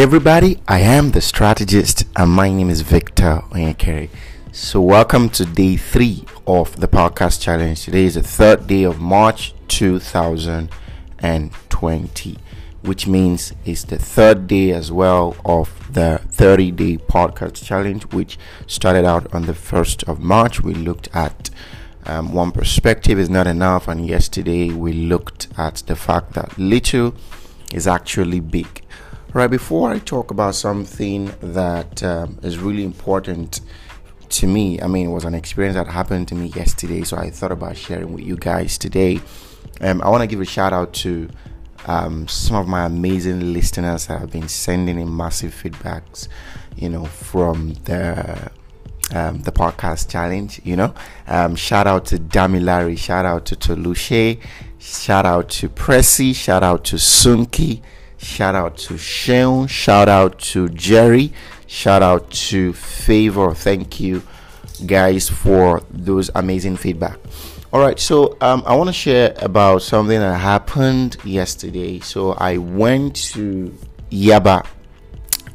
Everybody, I am the strategist and my name is Victor Onyekere. So welcome to day 3 of the podcast challenge. Today is the third day of March 2020, which means it's the third day as well of the 30 day podcast challenge, which started out on the 1st of March. We looked at um, one perspective is not enough, and yesterday we looked at the fact that little is actually big Right, before I talk about something that um, is really important to me, I mean, it was an experience that happened to me yesterday, so I thought about sharing with you guys today. Um, I want to give a shout out to um, some of my amazing listeners that have been sending in massive feedbacks, you know, from the um, the podcast challenge. You know, um, shout out to Damilare, shout out to Toluche, shout out to Pressy, shout out to Sunki Shout out to Sheon. Shout out to Jerry. Shout out to Favor. Thank you guys for those amazing feedback. All right, so um, I want to share about something that happened yesterday. So I went to Yaba,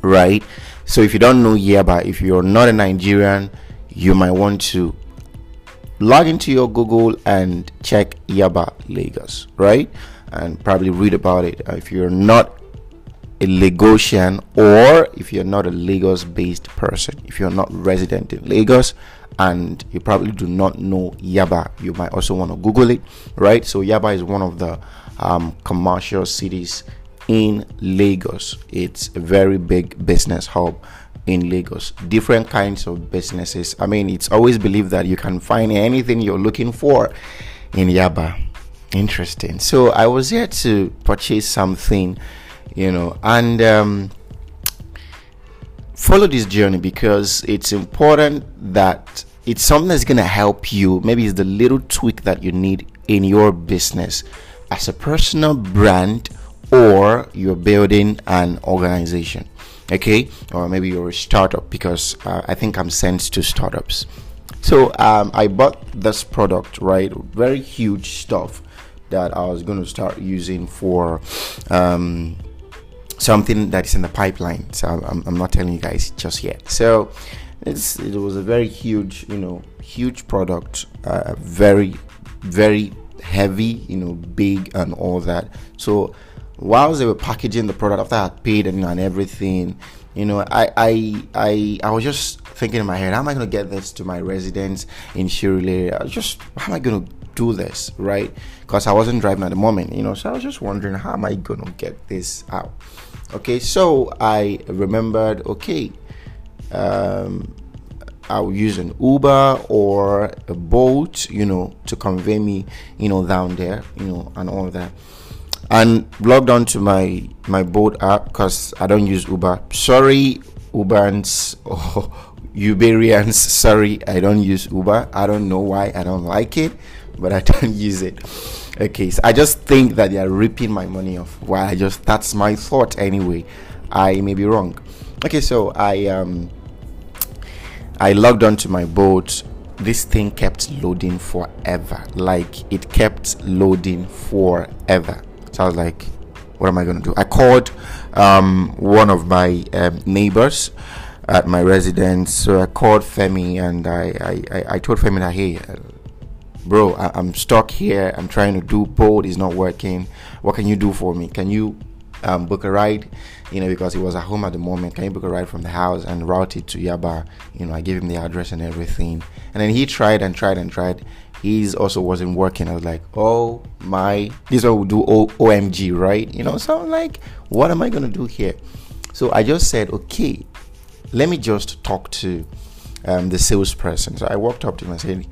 right? So if you don't know Yaba, if you're not a Nigerian, you might want to log into your Google and check Yaba Lagos, right? And probably read about it. Uh, if you're not a Lagosian or if you're not a Lagos based person, if you're not resident in Lagos and you probably do not know Yaba, you might also want to Google it, right? So, Yaba is one of the um, commercial cities in Lagos, it's a very big business hub in Lagos. Different kinds of businesses. I mean, it's always believed that you can find anything you're looking for in Yaba interesting. So i was here to purchase something you know and um, follow this journey because it's important that it's something that's going to help you. Maybe it's the little tweak that you need in your business as a personal brand or you're building an organization okay? Or maybe you're a startup because uh, i think i'm sent to startups. So um, i bought this product right? Very huge stuff that I was going to start using for um, something that is in the pipeline. So I'm, I'm not telling you guys just yet. So it was a very huge, you know, huge product, uh, very very heavy, you know, big and all that. So whilst they were packaging the product after I had paid and, and everything, you know, I I I I was just thinking in my head, how am I gonna get this to my residents in Shirley? I was just how am I gonna do this, right? Because I wasn't driving at the moment, you know. So I was just wondering, how am I gonna get this out? Okay, so I remembered, okay, um, I'll use an Uber or a Bolt, you know, to convey me, you know, down there, you know, and all that. And logged on to my my Bolt app because I don't use Uber. Sorry, Uberans or Uberians. Sorry, I don't use Uber. I don't know why. I don't like it but I don't use it. Okay, so I just think that they are ripping my money off. Why? I just that's my thought anyway. I may be wrong. Okay, so I um I logged onto my Bolt. This thing kept loading forever. Like it kept loading forever. So I was like, what am I gonna do? I called um, one of my um, neighbors at my residence. So I called Femi and I, I, I told Femi that hey, bro, I, am stuck here. I'm trying to do both. It's not working. What can you do for me? Can you um, book a ride? You know, because he was at home at the moment. Can you book a ride from the house and route it to Yaba? You know, I gave him the address and everything. And then he tried and tried and tried. He's also wasn't working. I was like, oh my, this one will do o- OMG, right? You know, so I'm like, what am I gonna do here? So I just said, okay, let me just talk to um, the salesperson. So I walked up to him and said,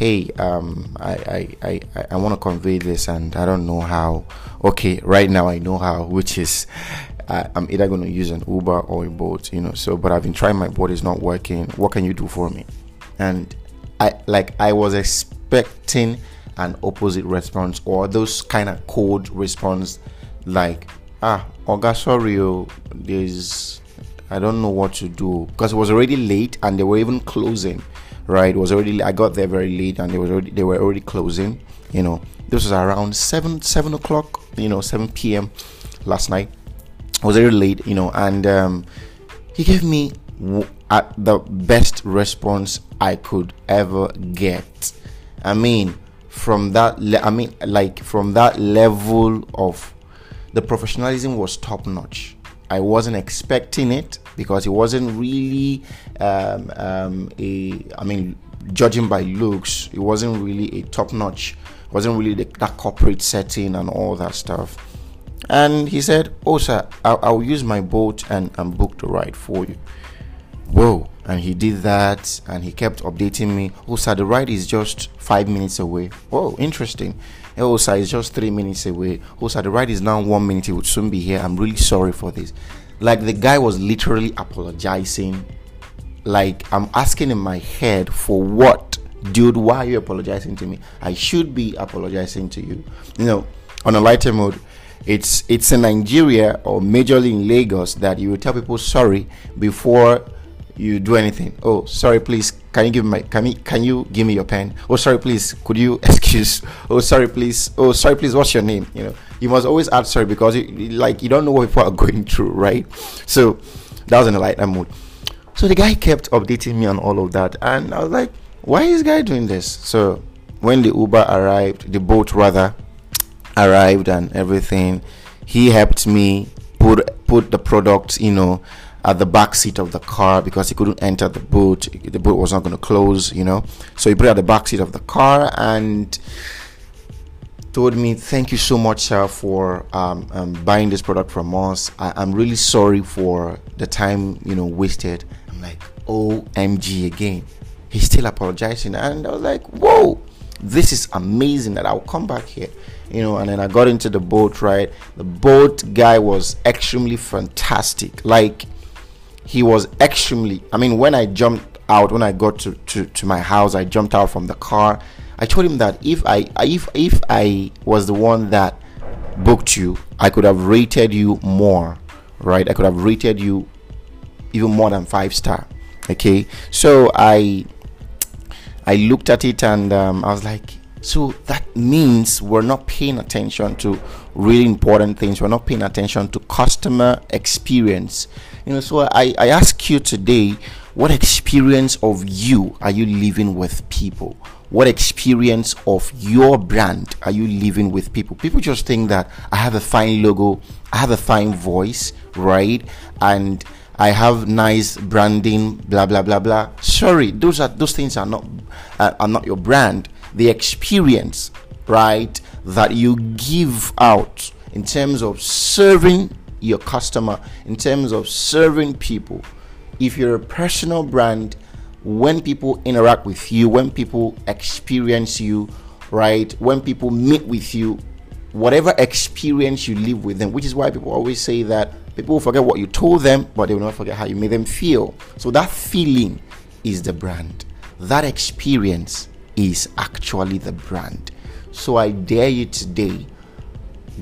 hey um, i i i, I want to convey this and i don't know how. Okay right now i know how which is I, i'm either going to use an uber or a Bolt you know so but i've been trying my Bolt is not working. What can you do for me? And i like i was expecting an opposite response or those kind of cold response like ah oga oh, there's i don't know what to do. Because it was already late and they were even closing right? It was already I got there very late and they were already they were already closing. You know, this was around seven seven o'clock, you know, seven p.m. last night. Was very late, you know, and um, he gave me w- the best response I could ever get. I mean, from that, le- I mean, like from that level of the professionalism was top notch. I wasn't expecting it because it wasn't really um, um, a. I mean, judging by looks, it wasn't really a top notch. wasn't really the, that corporate setting and all that stuff. And he said, "Oh, sir, I'll, I'll use my Bolt and, and book the ride for you." Whoa! And he did that, and he kept updating me. Oh, sir, the ride is just five minutes away. oh interesting. Oh, sir, it's just three minutes away. Oh, sir, the ride is now one minute. It would soon be here. I'm really sorry for this. Like the guy was literally apologizing. Like I'm asking in my head for what, dude? Why are you apologizing to me? I should be apologizing to you. You know, on a lighter mode, it's it's in Nigeria or majorly in Lagos that you will tell people sorry before you do anything. Oh, sorry, please. Can you give me my can me can you give me your pen? Oh, sorry, please. Could you excuse? Oh, sorry, please. Oh, sorry, please. What's your name? You know, you must always add sorry because you, like you don't know what people are going through, right? So that was in a light mood. So the guy kept updating me on all of that, and I was like, why is guy doing this? So when the Uber arrived, the Bolt rather arrived and everything, he helped me put put the product, you know, at the back seat of the car because he couldn't enter the boat. The boat was not going to close, you know. So he put it at the back seat of the car and told me, "Thank you so much, sir, for um, um, buying this product from us. I- am really sorry for the time you know wasted." I'm like, "OMG again." He's still apologizing, and I was like, "Whoa, this is amazing that I'll come back here." You know, and then I got into the Bolt. Right, the Bolt guy was extremely fantastic. Like he was extremely i mean when i jumped out when i got to, to, to my house i jumped out from the car. I told him that if i if if i was the one that booked you i could have rated you more right? I could have rated you even more than five star okay? So i i looked at it and um, i was like so that means we're not paying attention to really important things we're not paying attention to customer experience you know, so I, I ask you today, what experience of you are you living with people? What experience of your brand are you living with people? People just think that I have a fine logo, I have a fine voice, right? And I have nice branding, blah blah blah blah. Sorry, those are those things are not uh, are not your brand. The experience, right, that you give out in terms of serving your customer in terms of serving people. If you're a personal brand, when people interact with you, when people experience you, right, when people meet with you, whatever experience you live with them, which is why people always say that people forget what you told them, but they will not forget how you made them feel. So that feeling is the brand. That experience is actually the brand. So I dare you today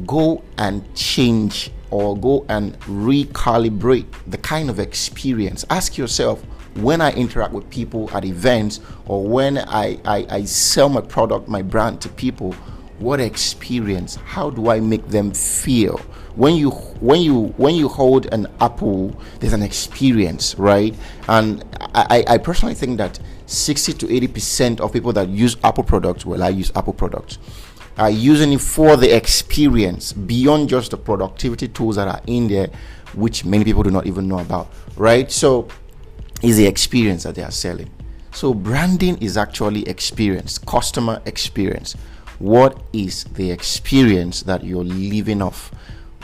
go and change or go and recalibrate the kind of experience. Ask yourself when I interact with people at events or when I, I, I sell my product, my brand to people, what experience? How do I make them feel? When you when you when you hold an apple, there's an experience, right? And I, I personally think that 60 to 80 percent of people that use Apple products, well, I use Apple products are using it for the experience beyond just the productivity tools that are in there, which many people do not even know about, right? So, is the experience that they are selling. So, branding is actually experience, customer experience. What is the experience that you're living off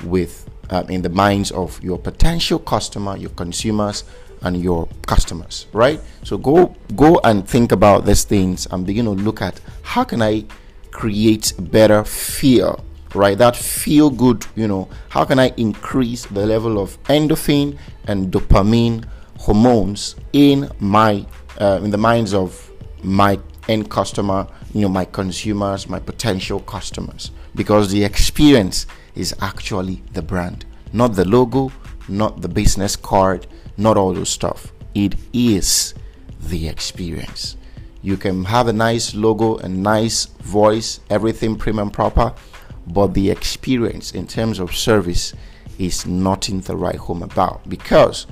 with um, in the minds of your potential customer, your consumers, and your customers, right? So go go and think about these things and begin to look at how can I create better feel right that feel good you know how can i increase the level of endorphin and dopamine hormones in my uh, in the minds of my end customer you know my consumers my potential customers because the experience is actually the brand not the logo not the business card not all those stuff it is the experience you can have a nice logo, a nice voice, everything premium proper, but the experience in terms of service is nothing to write home about because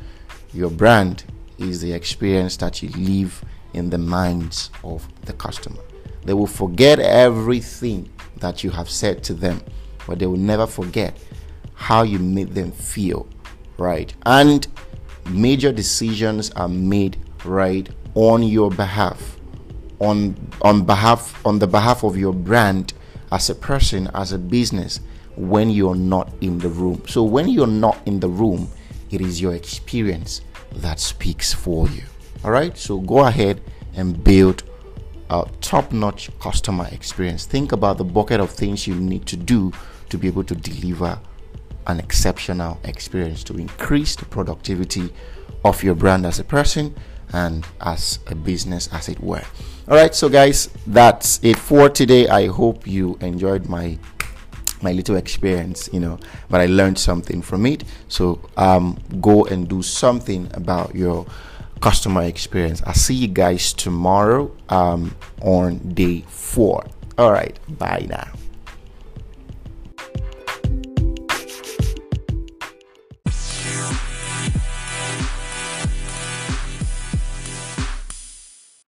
your brand is the experience that you leave in the minds of the customer. They will forget everything that you have said to them, but they will never forget how you made them feel, right? And major decisions are made right on your behalf on on behalf on the behalf of your brand as a person as a business when you're not in the room. So when you're not in the room it is your experience that speaks for you. All right? So go ahead and build a top-notch customer experience. Think about the bucket of things you need to do to be able to deliver an exceptional experience to increase the productivity of your brand as a person and as a business as it were. All right so guys that's it for today. I hope you enjoyed my my little experience you know but i learned something from it. So um go and do something about your customer experience. I'll see you guys tomorrow um on day four. All right bye now